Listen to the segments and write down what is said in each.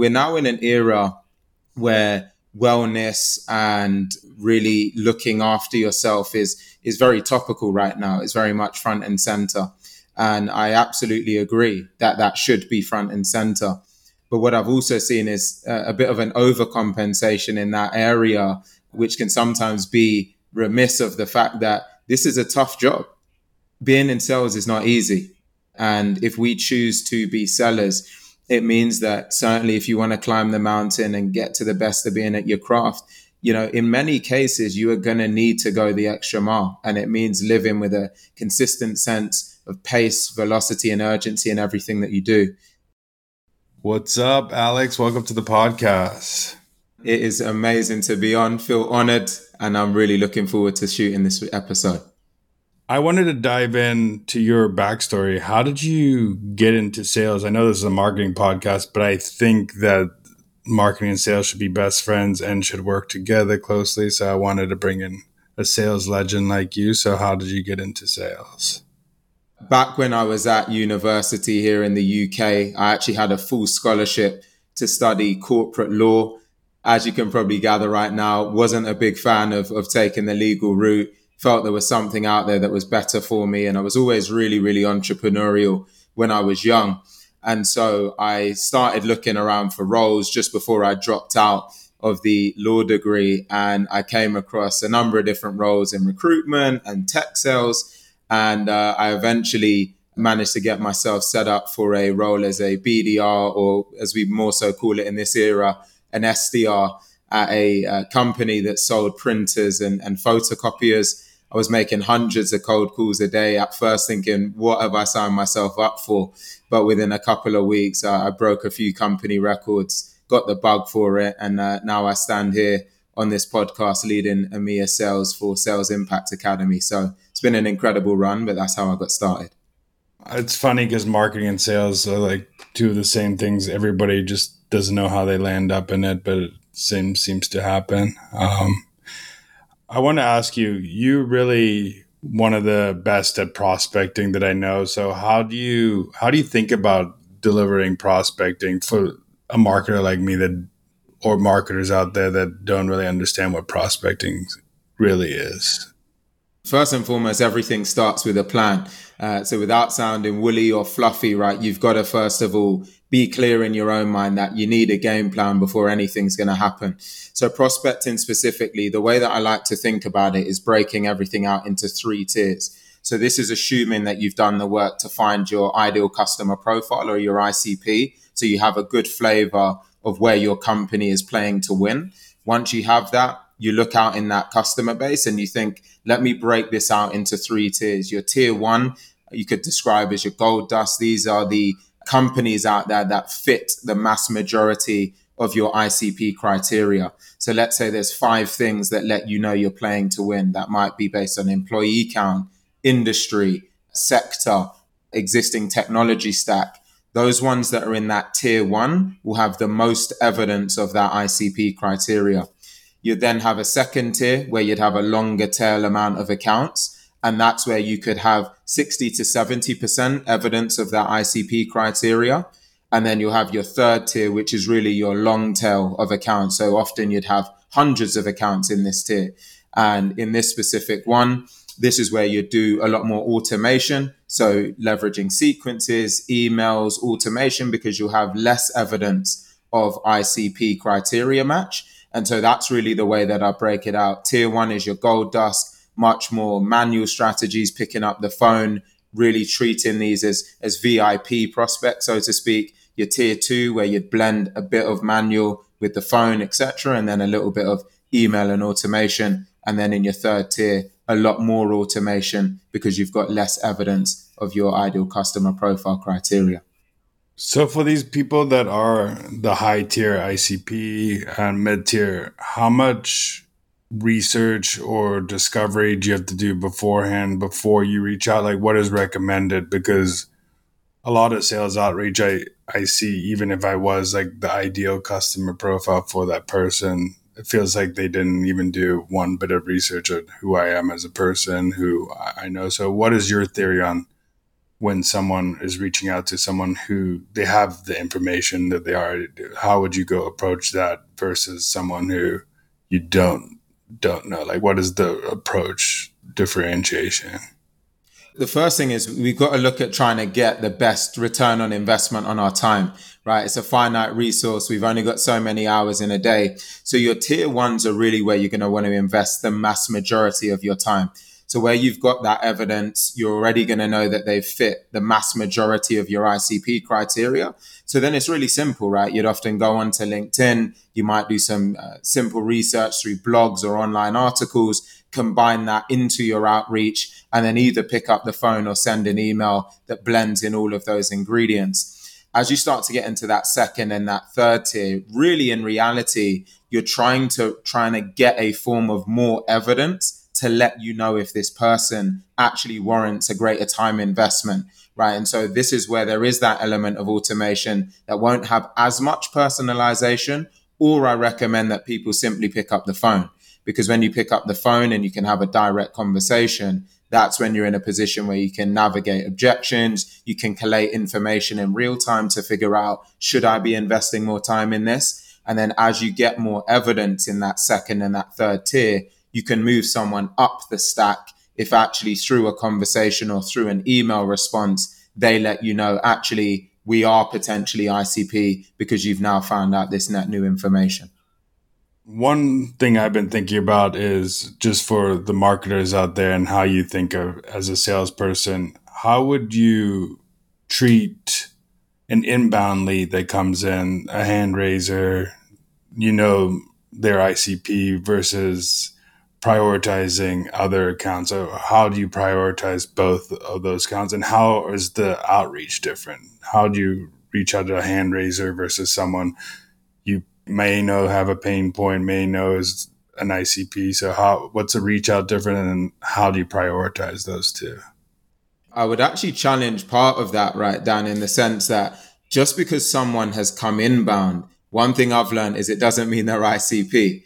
we're now in an era where wellness and really looking after yourself is is very topical right now. It's very much front and center. And I absolutely agree that that should be front and center. But what I've also seen is a, a bit of an overcompensation in that area, which can sometimes be remiss of the fact that this is a tough job. Being in sales is not easy. And if we choose to be sellers, it means that certainly if you want to climb the mountain and get to the best of being at your craft, you know, in many cases, you are going to need to go the extra mile. And it means living with a consistent sense of pace, velocity, and urgency in everything that you do. What's up, Alex? Welcome to the podcast. It is amazing to be on. Feel honored, and I'm really looking forward to shooting this episode. I wanted to dive in to your backstory. How did you get into sales? I know this is a marketing podcast, but I think that marketing and sales should be best friends and should work together closely. So I wanted to bring in a sales legend like you. So how did you get into sales? Back when I was at university here in the UK, I actually had a full scholarship to study corporate law. As you can probably gather right now, wasn't a big fan of, of taking the legal route felt there was something out there that was better for me. And I was always really, really entrepreneurial when I was young. And so I started looking around for roles just before I dropped out of the law degree. And I came across a number of different roles in recruitment and tech sales. And uh, I eventually managed to get myself set up for a role as a BDR, or as we more so call it in this era, an SDR at a, uh, company that sold printers and, and photocopiers. I was making hundreds of cold calls a day at first thinking, what have I signed myself up for? But within a couple of weeks, uh, I broke a few company records, got the bug for it. And uh, now I stand here on this podcast leading EMEA sales for Sales Impact Academy. So it's been an incredible run, but that's how I got started. It's funny because marketing and sales are like two of the same things. Everybody just doesn't know how they land up in it, but it seems seems to happen. Um, I want to ask you, you really one of the best at prospecting that I know. So how do you how do you think about delivering prospecting for a marketer like me that or marketers out there that don't really understand what prospecting really is? First and foremost, everything starts with a plan. Uh, so without sounding woolly or fluffy, right, you've got to first of all be clear in your own mind that you need a game plan before anything's going to happen. So prospecting specifically, the way that I like to think about it is breaking everything out into three tiers. So this is assuming that you've done the work to find your ideal customer profile or your ICP. So you have a good flavor of where your company is playing to win. Once you have that, you look out in that customer base and you think, let me break this out into three tiers. Your tier one, you could describe as your gold dust. These are the companies out there that fit the mass majority of your ICP criteria. So let's say there's five things that let you know you're playing to win. That might be based on employee count, industry, sector, existing technology stack. Those ones that are in that tier one will have the most evidence of that ICP criteria. You'd then have a second tier where you'd have a longer tail amount of accounts. And that's where you could have 60 to 70% evidence of that ICP criteria. And then you'll have your third tier, which is really your long tail of accounts. So often you'd have hundreds of accounts in this tier. And in this specific one, this is where you do a lot more automation. So leveraging sequences, emails, automation, because you'll have less evidence of ICP criteria match. And so that's really the way that I break it out. Tier one is your gold dust much more manual strategies, picking up the phone, really treating these as, as VIP prospects, so to speak. Your tier two, where you'd blend a bit of manual with the phone, etc., and then a little bit of email and automation. And then in your third tier, a lot more automation because you've got less evidence of your ideal customer profile criteria. So for these people that are the high tier ICP and mid tier, how much research or discovery do you have to do beforehand before you reach out? Like what is recommended? Because a lot of sales outreach I, I see, even if I was like the ideal customer profile for that person, it feels like they didn't even do one bit of research on who I am as a person, who I know. So what is your theory on when someone is reaching out to someone who they have the information that they already do? How would you go approach that versus someone who you don't don't know? Like, what is the approach differentiation? The first thing is we've got to look at trying to get the best return on investment on our time, right? It's a finite resource. We've only got so many hours in a day. So your tier ones are really where you're going to want to invest the mass majority of your time. So where you've got that evidence, you're already going to know that they fit the mass majority of your ICP criteria. So then it's really simple, right? You'd often go onto LinkedIn. You might do some uh, simple research through blogs or online articles, combine that into your outreach, and then either pick up the phone or send an email that blends in all of those ingredients as you start to get into that second and that third tier, really in reality, you're trying to trying to get a form of more evidence to let you know if this person actually warrants a greater time investment, right? And so this is where there is that element of automation that won't have as much personalization, or I recommend that people simply pick up the phone because when you pick up the phone and you can have a direct conversation, that's when you're in a position where you can navigate objections, you can collate information in real time to figure out should I be investing more time in this? And then as you get more evidence in that second and that third tier, you can move someone up the stack if actually through a conversation or through an email response, they let you know, actually, we are potentially ICP because you've now found out this net new information. One thing I've been thinking about is just for the marketers out there and how you think of as a salesperson, how would you treat an inbound lead that comes in, a hand raiser, you know, their ICP versus prioritizing other accounts? So how do you prioritize both of those accounts, and how is the outreach different? How do you reach out to a hand raiser versus someone you may know have a pain point, may know is an ICP? So how what's the reach out different, and how do you prioritize those two? I would actually challenge part of that, right, Dan, in the sense that just because someone has come inbound, one thing I've learned is it doesn't mean they're ICP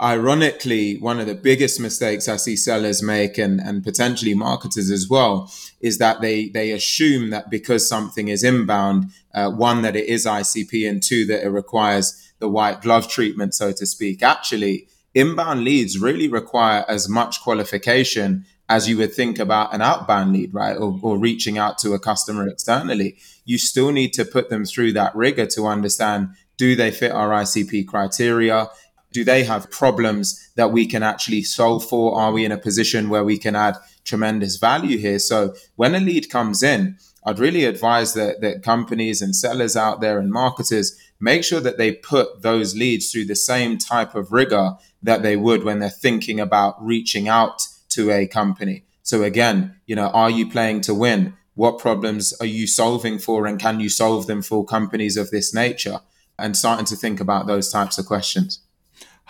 ironically, one of the biggest mistakes I see sellers make and, and potentially marketers as well is that they, they assume that because something is inbound, uh, one, that it is ICP and two, that it requires the white glove treatment, so to speak. Actually, inbound leads really require as much qualification as you would think about an outbound lead, right? Or, or reaching out to a customer externally. You still need to put them through that rigor to understand do they fit our ICP criteria? Do they have problems that we can actually solve for? Are we in a position where we can add tremendous value here? So when a lead comes in, I'd really advise that, that companies and sellers out there and marketers make sure that they put those leads through the same type of rigor that they would when they're thinking about reaching out to a company. So again, you know, are you playing to win? What problems are you solving for and can you solve them for companies of this nature? And starting to think about those types of questions.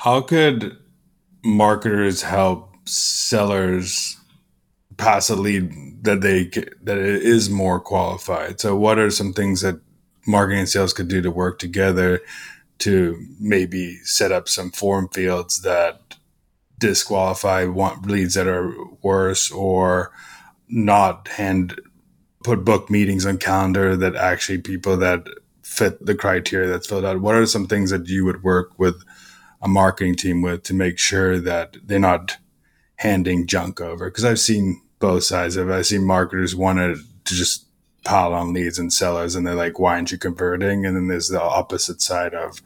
How could marketers help sellers pass a lead that they that it is more qualified? So, what are some things that marketing and sales could do to work together to maybe set up some form fields that disqualify want leads that are worse or not hand put book meetings on calendar that actually people that fit the criteria that's filled out what are some things that you would work with a marketing team with to make sure that they're not handing junk over. Because I've seen both sides of it. I've seen marketers wanted to just pile on leads and sellers, and they're like, "Why aren't you converting?" And then there's the opposite side of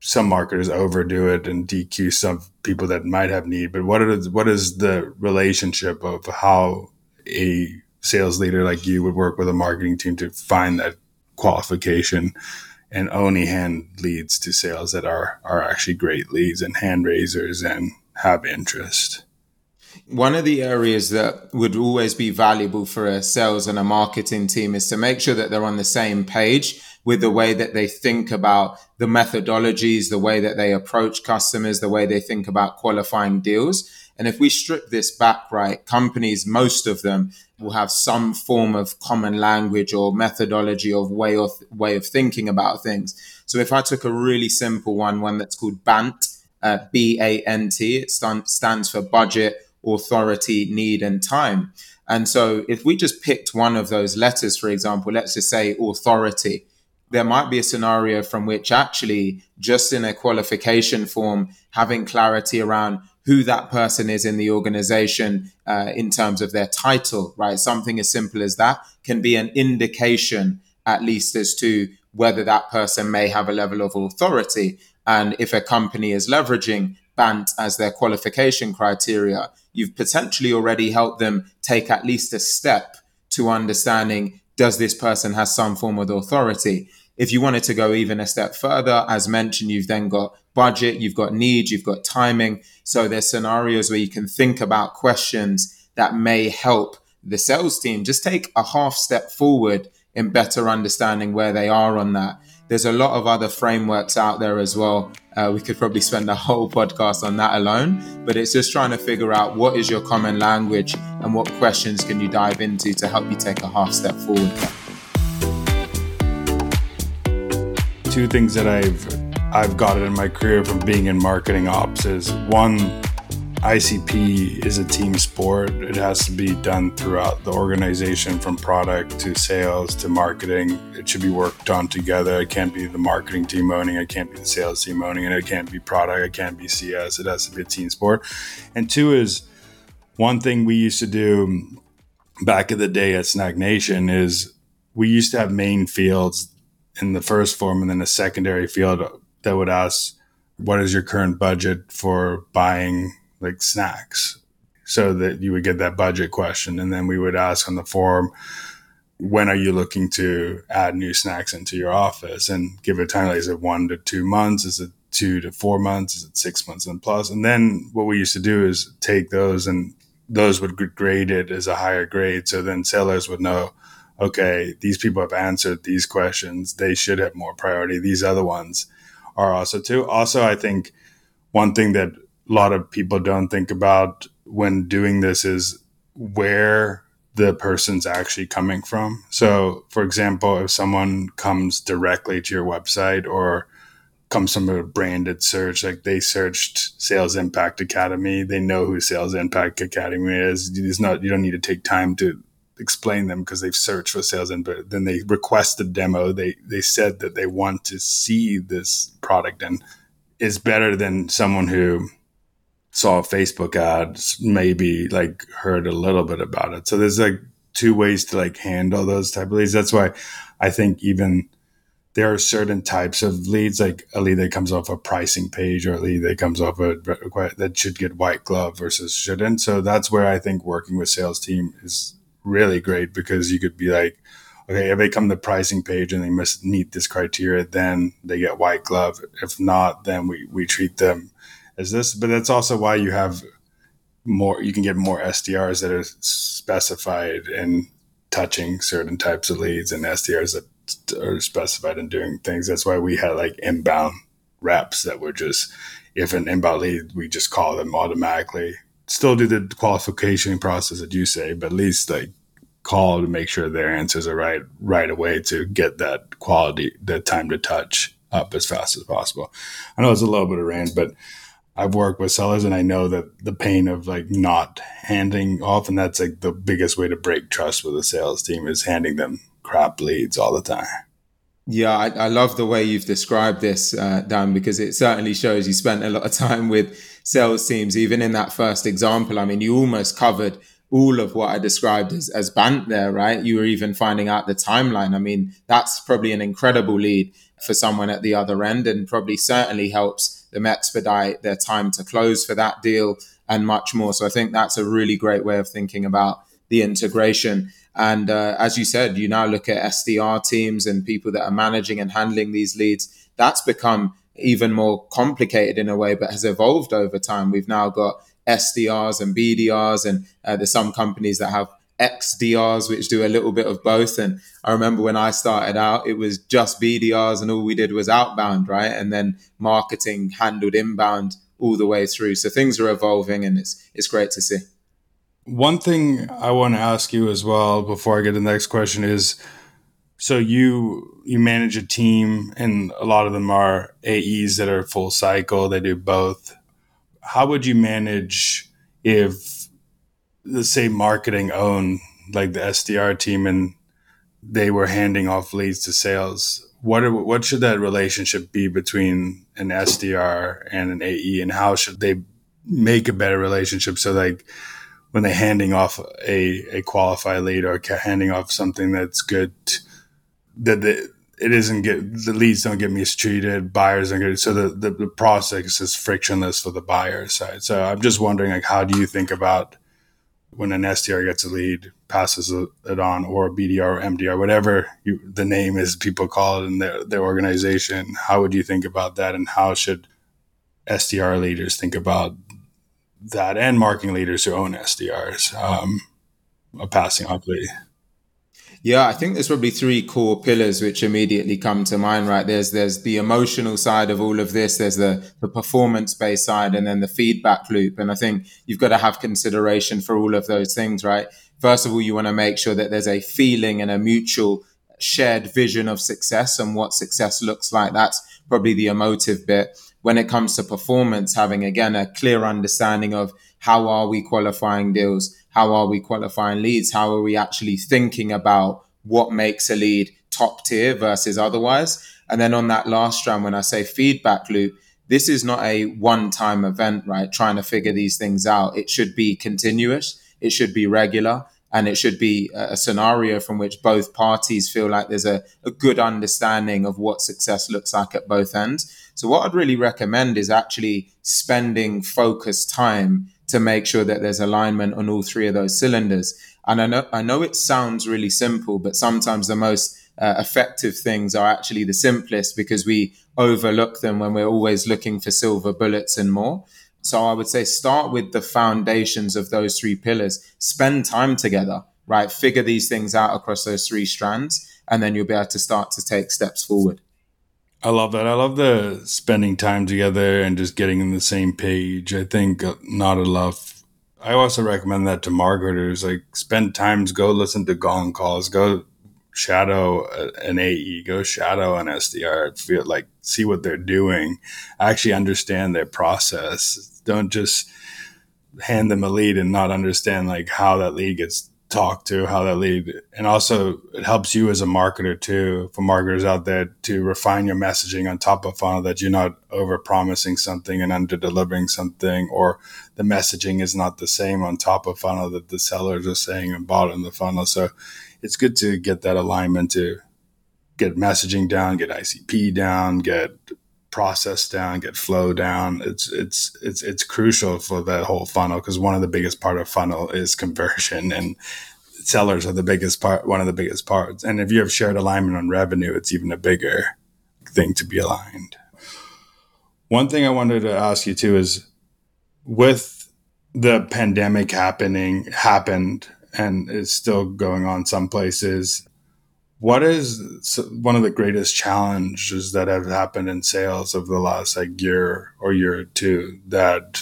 some marketers overdo it and DQ some people that might have need. But what is what is the relationship of how a sales leader like you would work with a marketing team to find that qualification and only hand leads to sales that are are actually great leads and hand raisers and have interest. One of the areas that would always be valuable for a sales and a marketing team is to make sure that they're on the same page with the way that they think about the methodologies, the way that they approach customers, the way they think about qualifying deals. And if we strip this back right, companies, most of them will have some form of common language or methodology of way of way of thinking about things. So if I took a really simple one, one that's called BANT, uh, B A N T, it stand, stands for budget, authority, need, and time. And so if we just picked one of those letters, for example, let's just say authority, there might be a scenario from which actually just in a qualification form, having clarity around who that person is in the organization uh, in terms of their title, right? Something as simple as that can be an indication, at least as to whether that person may have a level of authority. And if a company is leveraging BANT as their qualification criteria, you've potentially already helped them take at least a step to understanding does this person has some form of authority? If you wanted to go even a step further, as mentioned, you've then got budget, you've got need, you've got timing. So there's scenarios where you can think about questions that may help the sales team just take a half step forward in better understanding where they are on that. There's a lot of other frameworks out there as well. Uh, we could probably spend a whole podcast on that alone, but it's just trying to figure out what is your common language and what questions can you dive into to help you take a half step forward. Two things that I've I've gotten in my career from being in marketing ops is one, ICP is a team sport. It has to be done throughout the organization from product to sales to marketing. It should be worked on together. It can't be the marketing team owning, it can't be the sales team owning, and it can't be product, it can't be CS. It has to be a team sport. And two is one thing we used to do back in the day at SnackNation is we used to have main fields in the first form and then a secondary field that would ask, what is your current budget for buying like snacks? So that you would get that budget question. And then we would ask on the form, when are you looking to add new snacks into your office and give it time? Like, is it one to two months? Is it two to four months? Is it six months and plus? And then what we used to do is take those and those would get graded as a higher grade. So then sellers would know, okay, these people have answered these questions. They should have more priority. These other ones are also too. Also, I think one thing that a lot of people don't think about when doing this is where the person's actually coming from. So, for example, if someone comes directly to your website or comes from a branded search, like they searched Sales Impact Academy, they know who Sales Impact Academy is. It's not you don't need to take time to explain them because they've searched for sales and then they request a demo. They they said that they want to see this product and is better than someone who saw a facebook ad maybe like heard a little bit about it. So there's like two ways to like handle those type of leads. That's why i think even there are certain types of leads like a lead that comes off a pricing page or a lead that comes off a that should get white glove versus shouldn't. So that's where i think working with sales team is really great because you could be like, okay, if they come to the pricing page and they must meet this criteria, then they get white glove. If not, then we, we treat them as this. But that's also why you have more, you can get more SDRs that are specified in touching certain types of leads and SDRs that are specified in doing things. That's why we had like inbound reps that were just, if an inbound lead, we just call them automatically still do the qualification process that you say, but at least like call to make sure their answers are right right away to get that quality, the time to touch up as fast as possible. I know it's a little bit of rant, but I've worked with sellers and I know that the pain of like not handing off, and that's like the biggest way to break trust with a sales team is handing them crap leads all the time. Yeah, I, I love the way you've described this, uh, Dan, because it certainly shows you spent a lot of time with sales teams, even in that first example. I mean, you almost covered all of what I described as, as BANT there, right? You were even finding out the timeline. I mean, that's probably an incredible lead for someone at the other end and probably certainly helps them expedite their time to close for that deal and much more. So I think that's a really great way of thinking about the integration. And uh, as you said, you now look at SDR teams and people that are managing and handling these leads. That's become even more complicated in a way, but has evolved over time. We've now got SDRs and BDRs, and uh, there's some companies that have XDRs, which do a little bit of both. And I remember when I started out, it was just BDRs, and all we did was outbound, right? And then marketing handled inbound all the way through. So things are evolving, and it's it's great to see. One thing I want to ask you as well before I get to the next question is so you you manage a team and a lot of them are AEs that are full cycle, they do both. How would you manage if the same marketing own like the SDR team and they were handing off leads to sales, what are, what should that relationship be between an SDR and an AE, and how should they make a better relationship so like when they're handing off a, a qualified lead or handing off something that's good that the, it isn't get the leads don't get mistreated buyers don't get so the, the, the process is frictionless for the buyer side so i'm just wondering like how do you think about when an SDR gets a lead, passes it on, or a BDR or MDR, whatever you, the name is people call it in their, their organization, how would you think about that? And how should SDR leaders think about that and marketing leaders who own SDRs um, passing off lead? Yeah, I think there's probably three core pillars which immediately come to mind, right? There's there's the emotional side of all of this, there's the, the performance based side, and then the feedback loop. And I think you've got to have consideration for all of those things, right? First of all, you want to make sure that there's a feeling and a mutual shared vision of success and what success looks like. That's probably the emotive bit. When it comes to performance, having again a clear understanding of how are we qualifying deals? How are we qualifying leads? How are we actually thinking about what makes a lead top tier versus otherwise? And then on that last strand, when I say feedback loop, this is not a one time event, right? Trying to figure these things out. It should be continuous. It should be regular and it should be a scenario from which both parties feel like there's a, a good understanding of what success looks like at both ends. So what I'd really recommend is actually spending focused time to make sure that there's alignment on all three of those cylinders. And I know, I know it sounds really simple, but sometimes the most uh, effective things are actually the simplest because we overlook them when we're always looking for silver bullets and more. So I would say start with the foundations of those three pillars, spend time together, right? Figure these things out across those three strands, and then you'll be able to start to take steps forward. I love that. I love the spending time together and just getting in the same page. I think not enough. I also recommend that to marketers. Like, spend times, go listen to Gong calls, go shadow an AE, go shadow an SDR, feel like see what they're doing, actually understand their process. Don't just hand them a lead and not understand like how that lead gets talk to how that lead and also it helps you as a marketer too for marketers out there to refine your messaging on top of funnel that you're not over promising something and under delivering something or the messaging is not the same on top of funnel that the sellers are saying and bottom of the funnel. So it's good to get that alignment to get messaging down get icp down get process down, get flow down. It's it's it's it's crucial for that whole funnel because one of the biggest part of funnel is conversion and sellers are the biggest part one of the biggest parts. And if you have shared alignment on revenue, it's even a bigger thing to be aligned. One thing I wanted to ask you too is with the pandemic happening happened and is still going on some places what is one of the greatest challenges that have happened in sales over the last like year or year or two that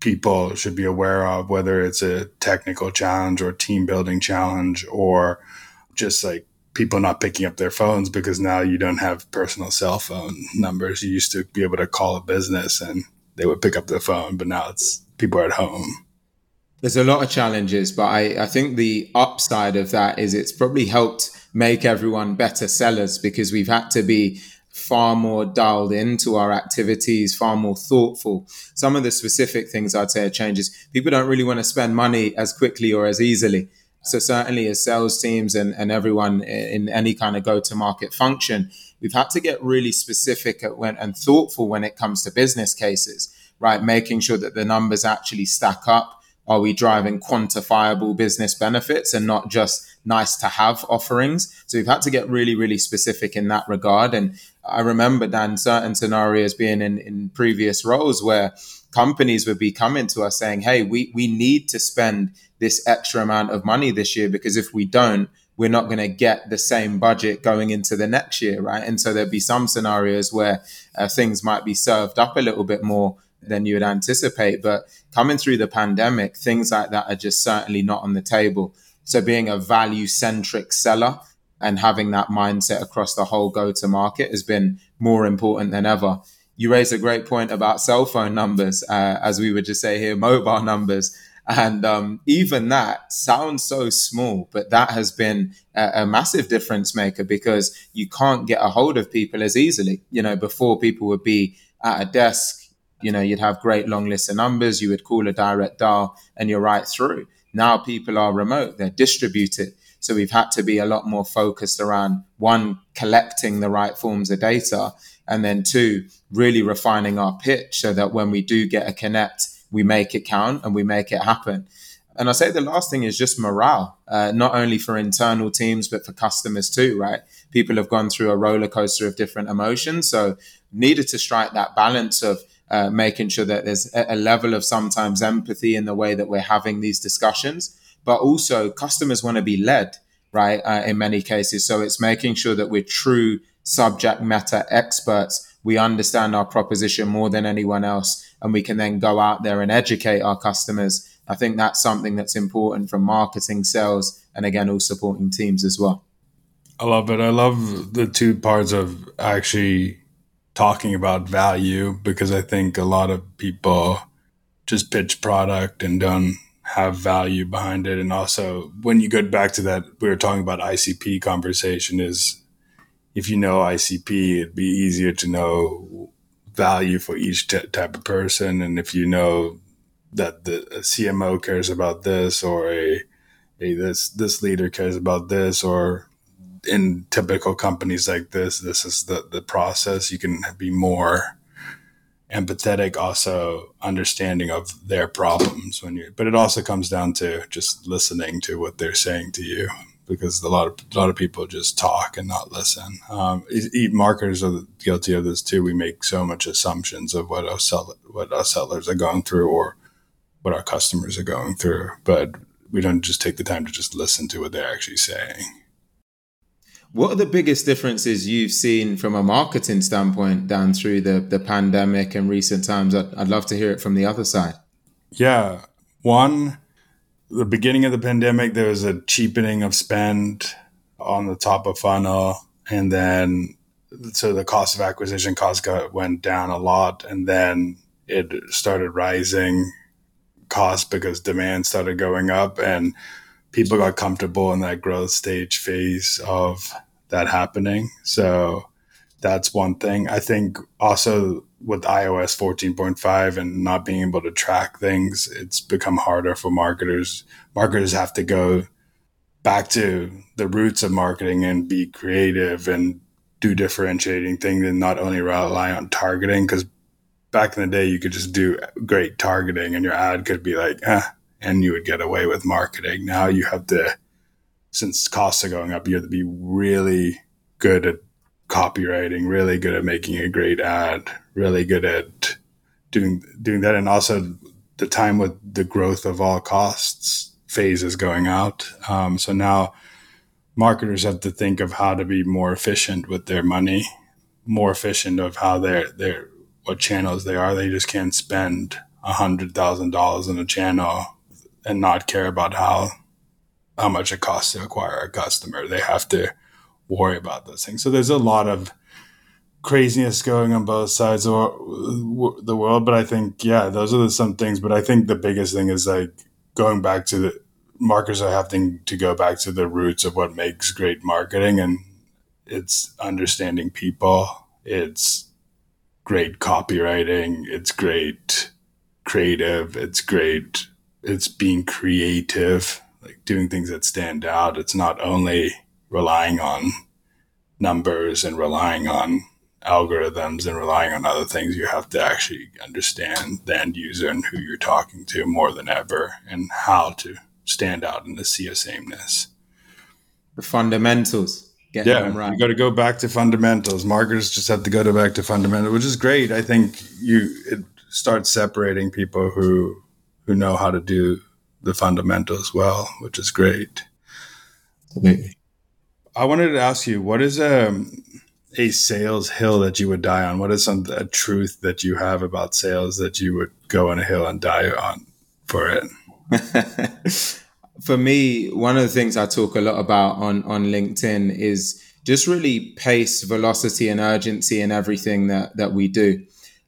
people should be aware of, whether it's a technical challenge or team building challenge or just like people not picking up their phones because now you don't have personal cell phone numbers. You used to be able to call a business and they would pick up the phone, but now it's people are at home. There's a lot of challenges, but I, I think the upside of that is it's probably helped make everyone better sellers because we've had to be far more dialed into our activities, far more thoughtful. Some of the specific things I'd say are changes. People don't really want to spend money as quickly or as easily. So certainly as sales teams and, and everyone in any kind of go-to-market function, we've had to get really specific when, and thoughtful when it comes to business cases, right? Making sure that the numbers actually stack up are we driving quantifiable business benefits and not just nice to have offerings? So we've had to get really, really specific in that regard. And I remember, Dan, certain scenarios being in, in previous roles where companies would be coming to us saying, Hey, we, we need to spend this extra amount of money this year because if we don't, we're not going to get the same budget going into the next year, right? And so there'd be some scenarios where uh, things might be served up a little bit more than you would anticipate. But coming through the pandemic, things like that are just certainly not on the table. So being a value centric seller and having that mindset across the whole go to market has been more important than ever. You raise a great point about cell phone numbers, uh, as we would just say here, mobile numbers. And um, even that sounds so small, but that has been a, a, massive difference maker because you can't get a hold of people as easily. You know, before people would be at a desk, you know, you'd have great long list of numbers, you would call a direct dial and you're right through. Now people are remote, they're distributed. So we've had to be a lot more focused around one, collecting the right forms of data, and then two, really refining our pitch so that when we do get a connect, we make it count and we make it happen. And I say the last thing is just morale, uh, not only for internal teams, but for customers too, right? People have gone through a roller coaster of different emotions. So needed to strike that balance of uh, making sure that there's a, level of sometimes empathy in the way that we're having these discussions, but also customers want to be led, right? Uh, in many cases. So it's making sure that we're true subject matter experts. We understand our proposition more than anyone else, and we can then go out there and educate our customers. I think that's something that's important from marketing, sales, and again, all supporting teams as well. I love it. I love the two parts of actually talking about value because I think a lot of people just pitch product and don't have value behind it. And also, when you go back to that, we were talking about ICP conversation is if you know ICP, it'd be easier to know value for each t- type of person. And if you know that the CMO cares about this or a, a this this leader cares about this or in typical companies like this, this is the, the process. You can be more empathetic, also understanding of their problems when you, but it also comes down to just listening to what they're saying to you because a lot of a lot of people just talk and not listen. Um, marketers are guilty of this too. We make so much assumptions of what our sell, what our sellers are going through or what our customers are going through, but we don't just take the time to just listen to what they're actually saying. What are the biggest differences you've seen from a marketing standpoint down through the, the pandemic and recent times? I'd, I'd love to hear it from the other side. Yeah. One, the beginning of the pandemic, there was a cheapening of spend on the top of funnel, and then so the cost of acquisition cost got, went down a lot, and then it started rising cost because demand started going up, and people got comfortable in that growth stage phase of that happening. So that's one thing. I think also with iOS 14.5 and not being able to track things, it's become harder for marketers. Marketers have to go back to the roots of marketing and be creative and do differentiating things and not only rely on targeting because back in the day you could just do great targeting and your ad could be like eh, and you would get away with marketing now you have to since costs are going up you have to be really good at copywriting, really good at making a great ad, really good at doing doing that, and also the time with the growth of all costs phase is going out. Um, so now marketers have to think of how to be more efficient with their money, more efficient of how they're they're what channels they are. They just can't spend a hundred thousand dollars on a channel and not care about how how much it costs to acquire a customer. They have to worry about those things. So there's a lot of craziness going on both sides of the world. But I think, yeah, those are the, some things. But I think the biggest thing is like going back to the marketers are having to go back to the roots of what makes great marketing. And it's understanding people, it's great copywriting, it's great creative, it's great, it's being creative, like doing things that stand out. It's not only relying on numbers and relying on algorithms and relying on other things, you have to actually understand the end user and who you're talking to more than ever and how to stand out in the sea of sameness. The fundamentals. yeah, right. you got to go back to fundamentals. Marketers just have to go to back to fundamentals, which is great. I think you it starts separating people who who know how to do the fundamentals well, which is great. Absolutely. I wanted to ask you, what is a um, a sales hill that you would die on? What is some a truth that you have about sales that you would go on a hill and die on for it? for me, one of the things I talk a lot about on on LinkedIn is just really pace, velocity, and urgency in everything that that we do.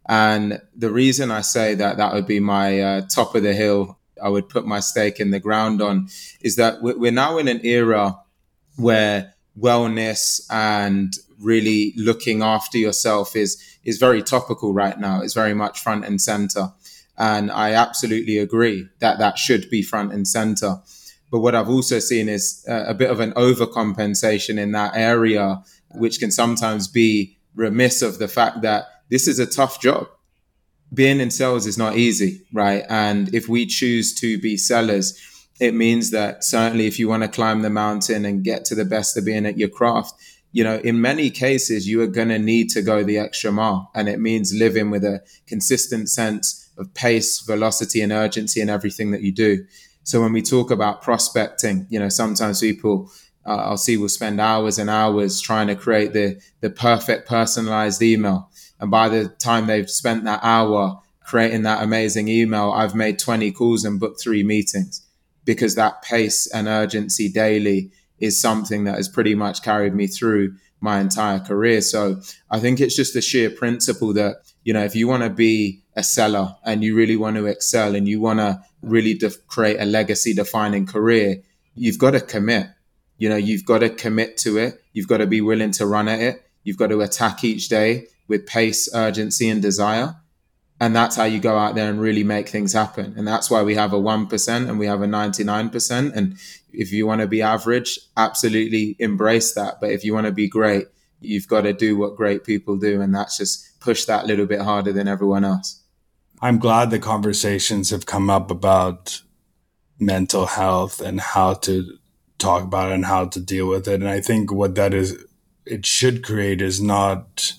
And the reason I say that that would be my uh, top of the hill I would put my stake in the ground on is that we're now in an era where wellness and really looking after yourself is is very topical right now. It's very much front and center. And I absolutely agree that that should be front and center. But what I've also seen is a bit of an overcompensation in that area, which can sometimes be remiss of the fact that this is a tough job. Being in sales is not easy, right? And if we choose to be sellers, it means that certainly if you want to climb the mountain and get to the best of being at your craft, you know, in many cases, you are going to need to go the extra mile. And it means living with a consistent sense of pace, velocity, and urgency in everything that you do. So when we talk about prospecting, you know, sometimes people uh, I'll see will spend hours and hours trying to create the the perfect personalized email, and by the time they've spent that hour creating that amazing email, I've made 20 calls and booked three meetings because that pace and urgency daily is something that has pretty much carried me through my entire career. So I think it's just the sheer principle that, you know, if you want to be a seller and you really want to excel and you want to really def- create a legacy defining career, you've got to commit. You know, you've got to commit to it. You've got to be willing to run at it. You've got to attack each day with pace, urgency, and desire. And that's how you go out there and really make things happen. And that's why we have a 1% and we have a 99%. And if you want to be average, absolutely embrace that. But if you want to be great, you've got to do what great people do. And that's just push that little bit harder than everyone else. I'm glad the conversations have come up about mental health and how to talk about it and how to deal with it. And I think what that is, it should create is not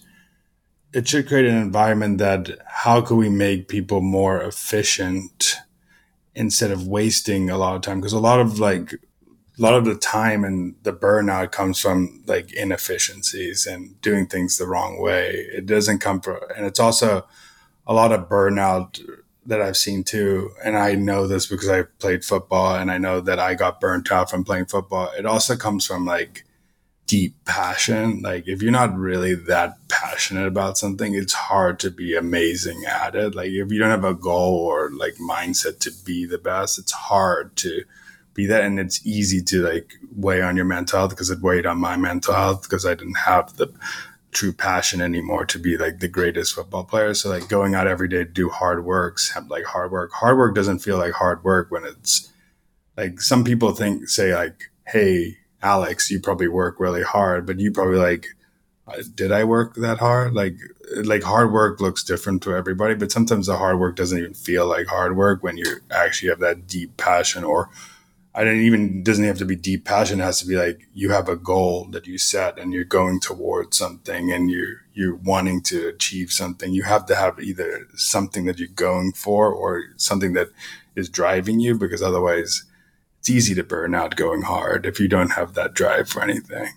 it should create an environment that how can we make people more efficient instead of wasting a lot of time because a lot of like a lot of the time and the burnout comes from like inefficiencies and doing things the wrong way it doesn't come from and it's also a lot of burnout that I've seen too, and I know this because I played football and I know that I got burnt out from playing football. It also comes from like deep passion. Like if you're not really that passionate about something, it's hard to be amazing at it. Like if you don't have a goal or like mindset to be the best, it's hard to be that. And it's easy to like weigh on your mental health because it weighed on my mental health because I didn't have the true passion anymore to be like the greatest football player. So like going out every day to do hard works, like hard work. Hard work doesn't feel like hard work when it's like some people think say like, hey, Alex, you probably work really hard, but you probably like, uh, did I work that hard? Like, like hard work looks different to everybody, but sometimes the hard work doesn't even feel like hard work when you actually have that deep passion or I don't even doesn't have to be deep passion. It has to be like you have a goal that you set and you're going towards something and you're you're wanting to achieve something. You have to have either something that you're going for or something that is driving you because otherwise it's easy to burn out going hard if you don't have that drive for anything.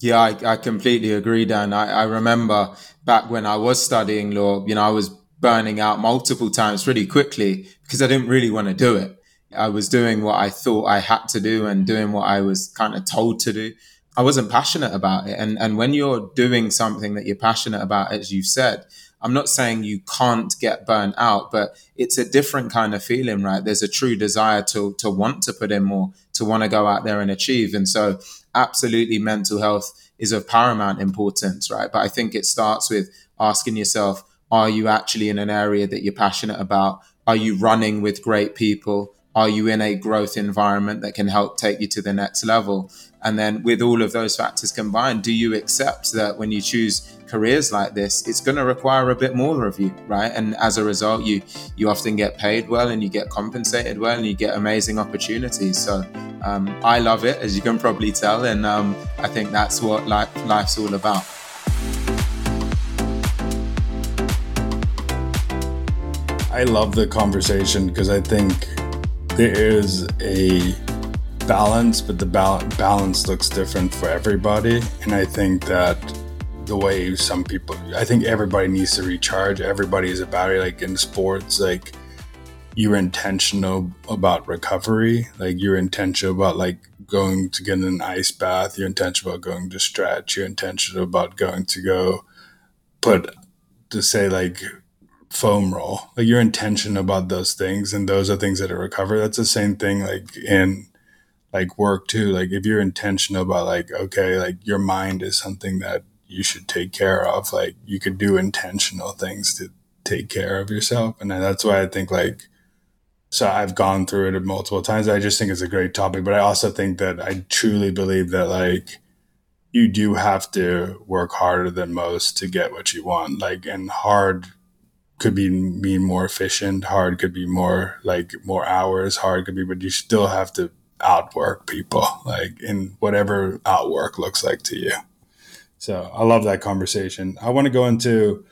Yeah, I, I completely agree, Dan. I, I remember back when I was studying law, you know, I was burning out multiple times pretty quickly because I didn't really want to do it. I was doing what I thought I had to do and doing what I was kind of told to do. I wasn't passionate about it. And and when you're doing something that you're passionate about, as you've said, I'm not saying you can't get burnt out, but it's a different kind of feeling, right? There's a true desire to to want to put in more, to want to go out there and achieve. And so absolutely mental health is of paramount importance, right? But I think it starts with asking yourself, are you actually in an area that you're passionate about? Are you running with great people? Are you in a growth environment that can help take you to the next level? And then with all of those factors combined, do you accept that when you choose careers like this, it's going to require a bit more of you, right? And as a result, you you often get paid well and you get compensated well and you get amazing opportunities. So um, I love it, as you can probably tell, and um, I think that's what life, life's all about. I love the conversation because I think there is a balance, but the balance looks different for everybody. And I think that the way some people, I think everybody needs to recharge. Everybody is a battery. Like in sports, like you're intentional about recovery. Like you're intentional about like going to get an ice bath. You're intentional about going to stretch. You're intentional about going to go put to say like foam roll. Like your intention about those things, and those are things that are recover. That's the same thing like in like work too. Like if you're intentional about like okay, like your mind is something that you should take care of. Like you could do intentional things to take care of yourself, and that's why I think like. So I've gone through it multiple times. I just think it's a great topic, but I also think that I truly believe that like you do have to work harder than most to get what you want. Like, and hard could be mean more efficient. Hard could be more like more hours. Hard could be, but you still have to outwork people, like in whatever outwork looks like to you. So I love that conversation. I want to go into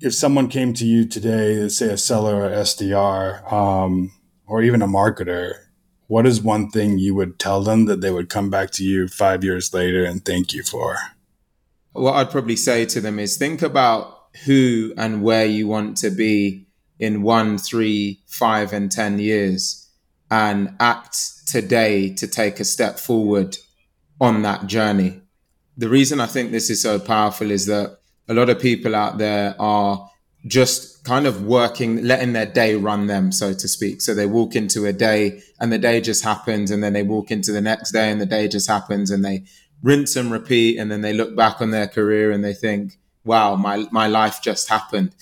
if someone came to you today, say a seller or SDR, um, or even a marketer, what is one thing you would tell them that they would come back to you five years later and thank you for? What I'd probably say to them is think about who and where you want to be in one, three, five, and 10 years and act today to take a step forward on that journey. The reason I think this is so powerful is that a lot of people out there are just kind of working, letting their day run them, so to speak. So they walk into a day and the day just happens, and then they walk into the next day and the day just happens, and they rinse and repeat, and then they look back on their career and they think, "Wow, my my life just happened."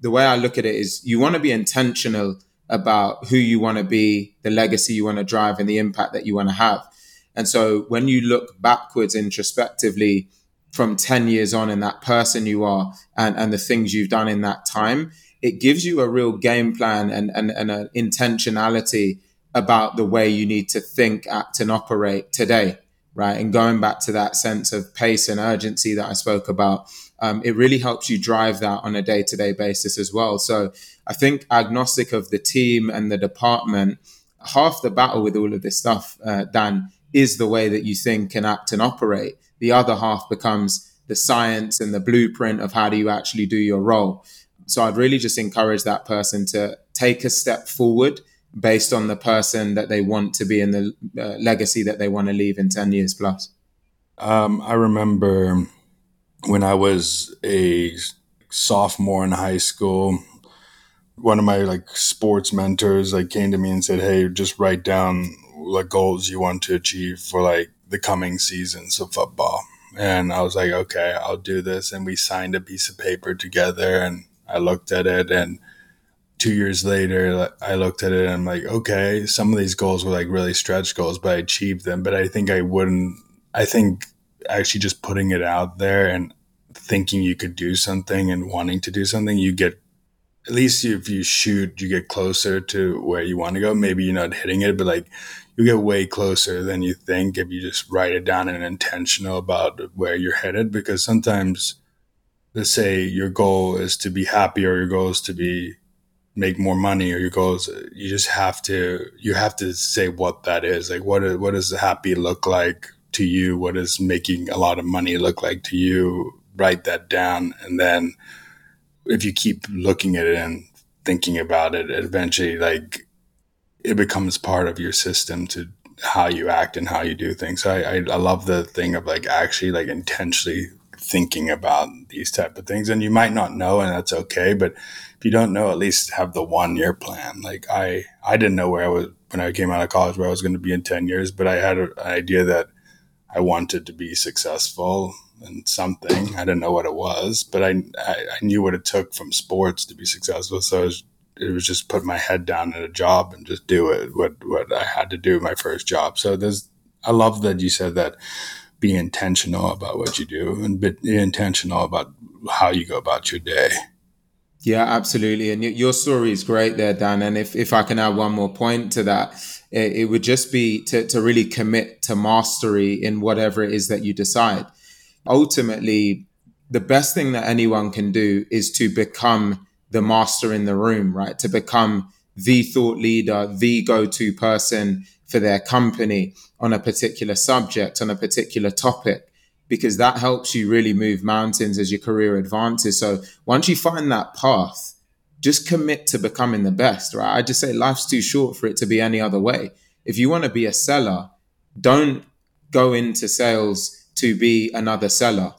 The way I look at it is, you want to be intentional about who you want to be, the legacy you want to drive, and the impact that you want to have. And so when you look backwards introspectively from 10 years on and that person you are and, and the things you've done in that time, it gives you a real game plan and, and, and an intentionality about the way you need to think, act, and operate today, right? And going back to that sense of pace and urgency that I spoke about, um, it really helps you drive that on a day to day basis as well. So I think agnostic of the team and the department, half the battle with all of this stuff, uh, Dan, is the way that you think and act and operate. The other half becomes the science and the blueprint of how do you actually do your role. So I'd really just encourage that person to take a step forward based on the person that they want to be and the uh, legacy that they want to leave in 10 years plus. Um, I remember when I was a sophomore in high school, one of my like sports mentors like came to me and said, "Hey, just write down what goals you want to achieve for like the coming seasons of football." And I was like, "Okay, I'll do this." And we signed a piece of paper together, and I looked at it, and two years later, I looked at it, and I'm like, "Okay, some of these goals were like really stretch goals, but I achieved them." But I think I wouldn't. I think actually just putting it out there and thinking you could do something and wanting to do something, you get at least if you shoot, you get closer to where you want to go. Maybe you're not hitting it, but like you get way closer than you think if you just write it down and intentional about where you're headed. Because sometimes, let's say your goal is to be happy, or your goal is to be make more money, or your goals, you just have to you have to say what that is. Like what what does happy look like to you? What does making a lot of money look like to you? Write that down, and then if you keep looking at it and thinking about it, eventually like it becomes part of your system to how you act and how you do things. So I, I, I love the thing of like actually like intentionally thinking about these type of things. And you might not know, and that's okay. But if you don't know, at least have the one year plan. Like I, I didn't know where I was when I came out of college, where I was going to be in 10 years, but I had an idea that I wanted to be successful in something. I didn't know what it was, but I, I, I knew what it took from sports to be successful. So it was, it was just put my head down at a job and just do it. What what I had to do my first job. So there's I love that you said that. Be intentional about what you do and be intentional about how you go about your day. Yeah, absolutely. And your story is great there, Dan. And if, if I can add one more point to that, it, it would just be to, to really commit to mastery in whatever it is that you decide ultimately, the best thing that anyone can do is to become the master in the room, right? To become the thought leader, the go to person for their company on a particular subject, on a particular topic, because that helps you really move mountains as your career advances. So once you find that path, just commit to becoming the best, right? I just say life's too short for it to be any other way. If you want to be a seller, don't go into sales to be another seller.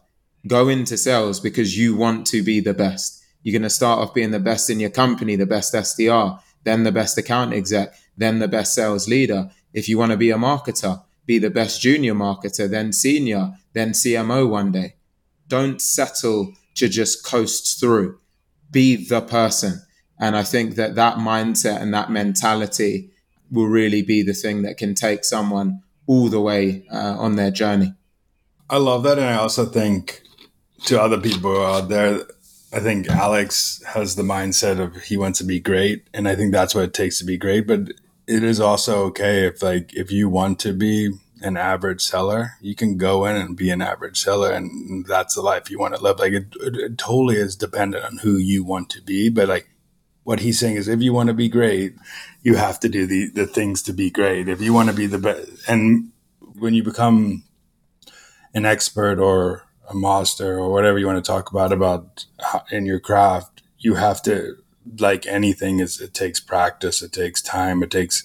Go into sales because you want to be the best. You're going to start off being the best in your company, the best SDR, then the best account exec, then the best sales leader. If you want to be a marketer, be the best junior marketer, then senior, then CMO one day. Don't settle to just coast through. Be the person. And I think that that mindset and that mentality will really be the thing that can take someone all the way uh, on their journey. I love that. And I also think to other people out there, I think Alex has the mindset of he wants to be great. And I think that's what it takes to be great. But it is also okay if like if you want to be an average seller, you can go in and be an average seller, and that's the life you want to live. Like it, it, it, totally is dependent on who you want to be. But like what he's saying is, if you want to be great, you have to do the the things to be great. If you want to be the best, and when you become an expert or a master or whatever you want to talk about about in your craft, you have to like anything is it takes practice, it takes time, it takes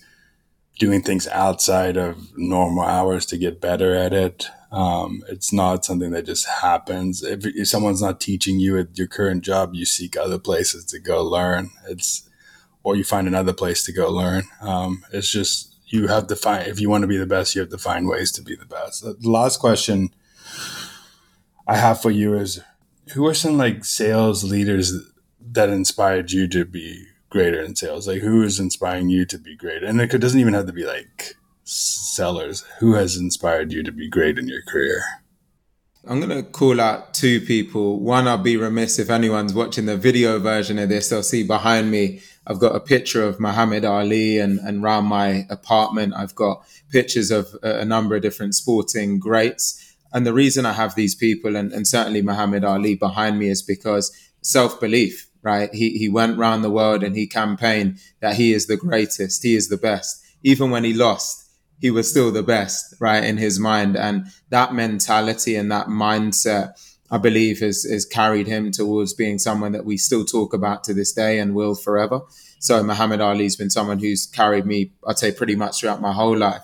doing things outside of normal hours to get better at it. Um, it's not something that just happens. If, if, someone's not teaching you at your current job, you seek other places to go learn. It's or you find another place to go learn. Um, it's just you have to find if you want to be the best, you have to find ways to be the best. The last question I have for you is: Who are some like sales leaders that inspired you to be greater in sales? Like, who is inspiring you to be great? And it doesn't even have to be like sellers. Who has inspired you to be great in your career? I'm going to call out two people. One, I'll be remiss if anyone's watching the video version of this, they'll see behind me, I've got a picture of Muhammad Ali and, and around my apartment, I've got pictures of a, number of different sporting greats. And the reason I have these people and, and certainly Muhammad Ali behind me is because self belief right? He, he went around the world and he campaigned that he is the greatest, he is the best. Even when he lost, he was still the best, right, in his mind. And that mentality and that mindset, I believe, has, has carried him towards being someone that we still talk about to this day and will forever. So Muhammad Ali's been someone who's carried me, I'd say, pretty much throughout my whole life.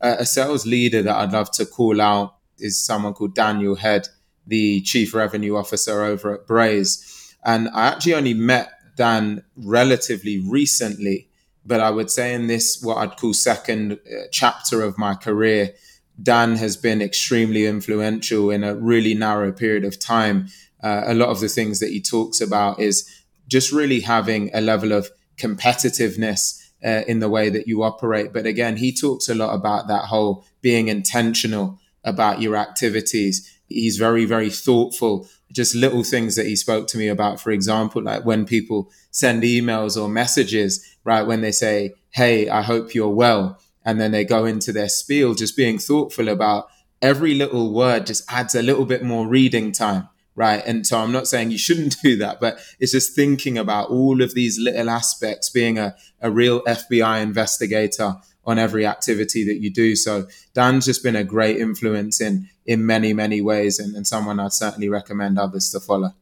Uh, a sales leader that I'd love to call out is someone called Daniel Head, the chief revenue officer over at Braze. And I actually only met Dan relatively recently, but I would say in this, what I'd call second uh, chapter of my career, Dan has been extremely influential in a really narrow period of time. Uh, a lot of the things that he talks about is just really having a level of competitiveness uh, in the way that you operate. But again, he talks a lot about that whole being intentional about your activities. He's very, very thoughtful just little things that he spoke to me about. For example, like when people send emails or messages, right? When they say, Hey, I hope you're well. And then they go into their spiel, just being thoughtful about every little word just adds a little bit more reading time. Right. And so I'm not saying you shouldn't do that, but it's just thinking about all of these little aspects, being a, a real FBI investigator on every activity that you do. So Dan's just been a great influence in in many many ways, and, and someone I'd certainly recommend others to follow.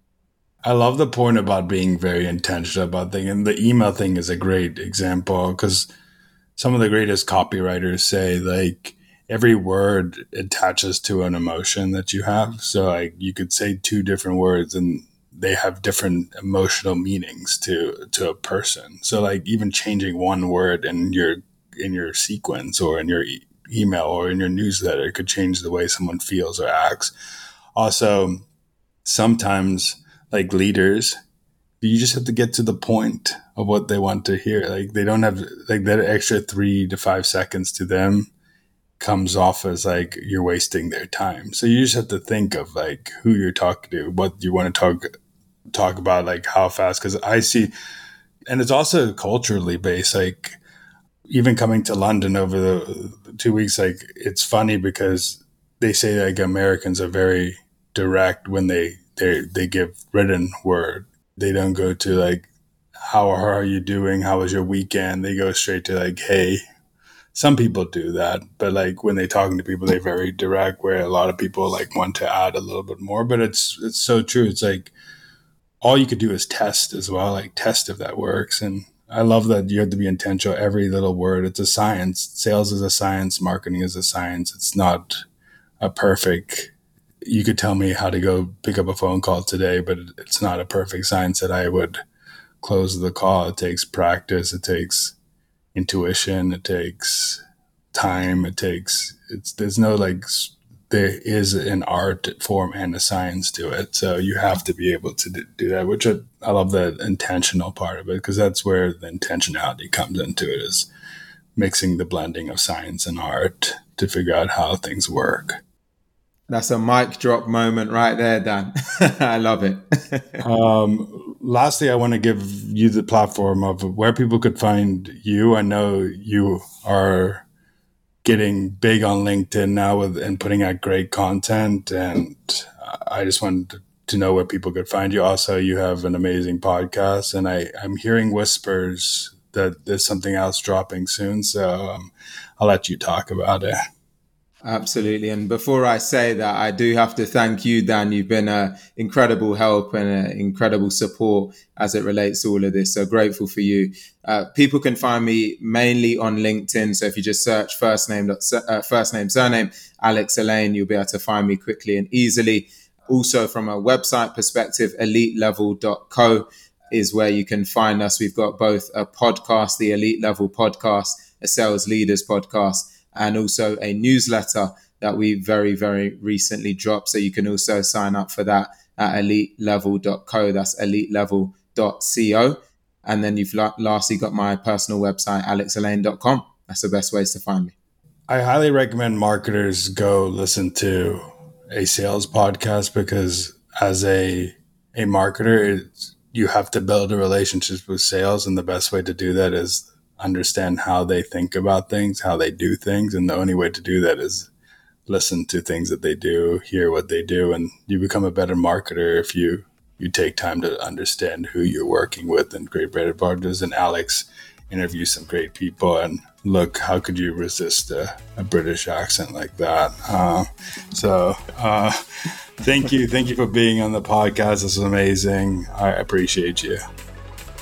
I love the point about being very intentional about things, and the email thing is a great example because some of the greatest copywriters say like every word attaches to an emotion that you have. So like you could say two different words and they have different emotional meanings to to a person. So like even changing one word in your in your sequence or in your e- email or in your newsletter. Could change the way someone feels or acts. Also, sometimes like leaders, you just have to get to the point of what they want to hear. Like they don't have like that extra three to five seconds to them comes off as like you're wasting their time. So you just have to think of like who you're talking to, what you want to talk talk about, like how fast. Because I see, and it's also culturally based. Like even coming to London over the two weeks, like it's funny because they say like Americans are very direct when they they they give written word. They don't go to like how are you doing? How was your weekend? They go straight to like hey. Some people do that, but like when they're talking to people, they're very direct. Where a lot of people like want to add a little bit more, but it's it's so true. It's like all you could do is test as well, like test if that works. And I love that you have to be intentional. Every little word, it's a science. Sales is a science. Marketing is a science. It's not a perfect you could tell me how to go pick up a phone call today, but it's not a perfect science that I would close the call. It takes practice. It takes intuition. It takes time. It takes, it's, there's no like, there is an art form and a science to it. So you have to be able to do that, which I, I love the intentional part of it because that's where the intentionality comes into it is mixing the blending of science and art to figure out how things work. That's a mic drop moment right there, Dan. I love it. um, lastly, I want to give you the platform of where people could find you. I know you are getting big on LinkedIn now with, and putting out great content, and I just wanted to know where people could find you. Also, you have an amazing podcast, and I, I'm hearing whispers that there's something else dropping soon. So um, I'll let you talk about it. Absolutely. And before I say that, I do have to thank you, Dan. You've been an incredible help and an incredible support as it relates to all of this. So grateful for you. Uh, people can find me mainly on LinkedIn. So if you just search first name, uh, first name, surname, Alex Alleyne, you'll be able to find me quickly and easily. Also, from a website perspective, elitelevel.co is where you can find us. We've got both a podcast, the Elite Level podcast, a sales leaders podcast and also a newsletter that we very, very recently dropped. So you can also sign up for that at elitelevel.co. That's elitelevel.co. And then you've lastly got my personal website, alexalleyne.com. That's the best ways to find me. I highly recommend marketers go listen to a sales podcast because as a a marketer, you have to build a relationship with sales, and the best way to do that is understand how they think about things, how they do things. And the only way to do that is listen to things that they do, hear what they do, and you become a better marketer if you you take time to understand who you're working with and great better partners. And Alex interview some great people and look, how could you resist a, a British accent like that? Uh, so, uh, thank you. Thank you for being on the podcast. This is amazing. I appreciate you.